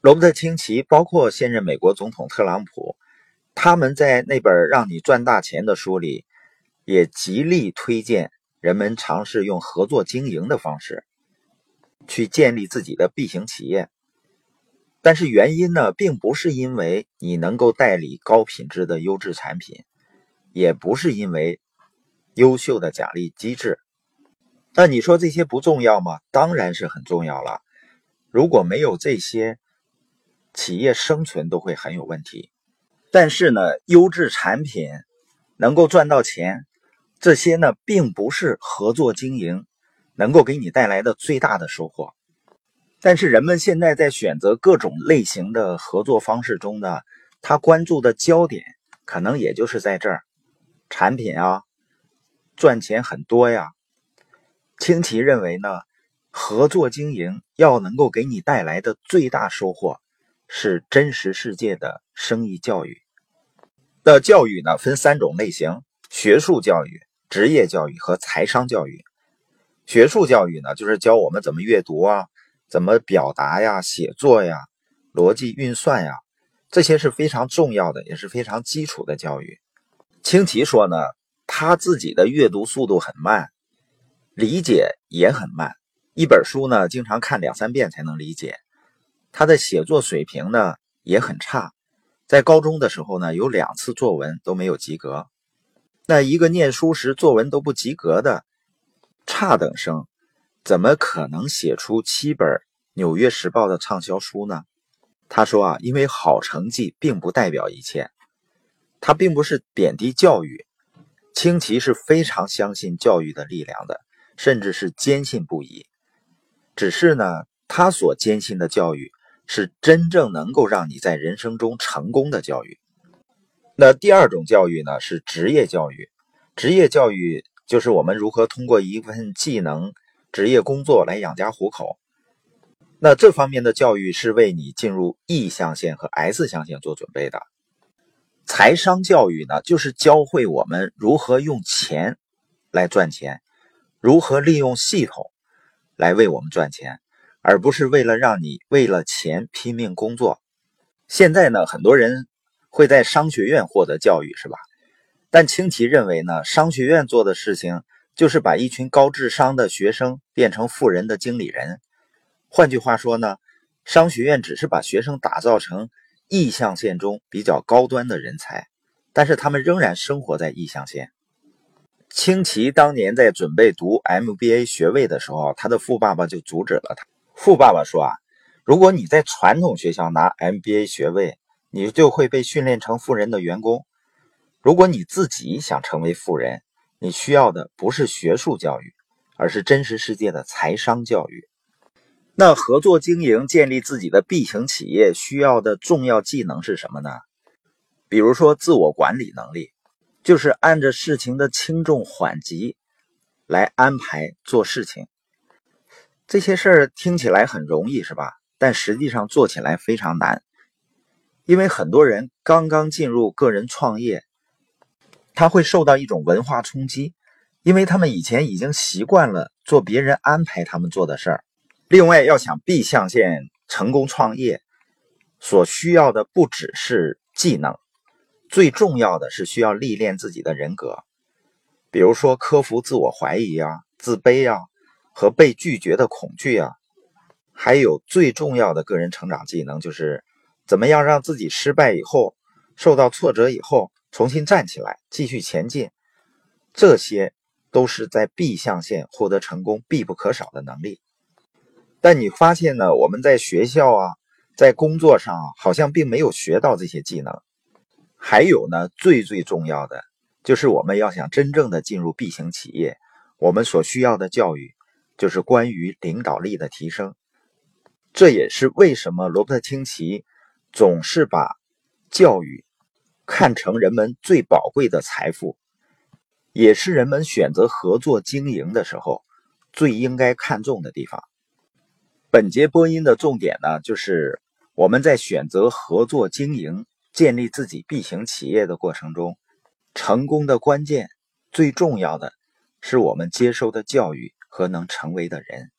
罗伯特清崎，包括现任美国总统特朗普，他们在那本《让你赚大钱》的书里，也极力推荐人们尝试用合作经营的方式去建立自己的 B 型企业。但是原因呢，并不是因为你能够代理高品质的优质产品，也不是因为优秀的奖励机制。那你说这些不重要吗？当然是很重要了。如果没有这些，企业生存都会很有问题。但是呢，优质产品能够赚到钱，这些呢，并不是合作经营能够给你带来的最大的收获。但是人们现在在选择各种类型的合作方式中呢，他关注的焦点可能也就是在这儿，产品啊，赚钱很多呀。清奇认为呢，合作经营要能够给你带来的最大收获，是真实世界的生意教育。的教育呢，分三种类型：学术教育、职业教育和财商教育。学术教育呢，就是教我们怎么阅读啊。怎么表达呀？写作呀，逻辑运算呀，这些是非常重要的，也是非常基础的教育。清奇说呢，他自己的阅读速度很慢，理解也很慢，一本书呢，经常看两三遍才能理解。他的写作水平呢也很差，在高中的时候呢，有两次作文都没有及格。那一个念书时作文都不及格的差等生。怎么可能写出七本《纽约时报》的畅销书呢？他说啊，因为好成绩并不代表一切。他并不是贬低教育，清奇是非常相信教育的力量的，甚至是坚信不疑。只是呢，他所坚信的教育是真正能够让你在人生中成功的教育。那第二种教育呢，是职业教育。职业教育就是我们如何通过一份技能。职业工作来养家糊口，那这方面的教育是为你进入 E 象限和 S 象限做准备的。财商教育呢，就是教会我们如何用钱来赚钱，如何利用系统来为我们赚钱，而不是为了让你为了钱拼命工作。现在呢，很多人会在商学院获得教育，是吧？但清奇认为呢，商学院做的事情。就是把一群高智商的学生变成富人的经理人。换句话说呢，商学院只是把学生打造成意象线中比较高端的人才，但是他们仍然生活在意象线。清奇当年在准备读 MBA 学位的时候，他的富爸爸就阻止了他。富爸爸说啊，如果你在传统学校拿 MBA 学位，你就会被训练成富人的员工。如果你自己想成为富人，你需要的不是学术教育，而是真实世界的财商教育。那合作经营、建立自己的 B 型企业需要的重要技能是什么呢？比如说自我管理能力，就是按着事情的轻重缓急来安排做事情。这些事儿听起来很容易，是吧？但实际上做起来非常难，因为很多人刚刚进入个人创业。他会受到一种文化冲击，因为他们以前已经习惯了做别人安排他们做的事儿。另外，要想 B 象限成功创业，所需要的不只是技能，最重要的是需要历练自己的人格，比如说克服自我怀疑啊、自卑啊和被拒绝的恐惧啊，还有最重要的个人成长技能就是怎么样让自己失败以后、受到挫折以后。重新站起来，继续前进，这些都是在 B 象限获得成功必不可少的能力。但你发现呢？我们在学校啊，在工作上好像并没有学到这些技能。还有呢，最最重要的就是我们要想真正的进入 B 型企业，我们所需要的教育就是关于领导力的提升。这也是为什么罗伯特清崎总是把教育。看成人们最宝贵的财富，也是人们选择合作经营的时候最应该看重的地方。本节播音的重点呢，就是我们在选择合作经营、建立自己 B 型企业的过程中，成功的关键最重要的是我们接受的教育和能成为的人。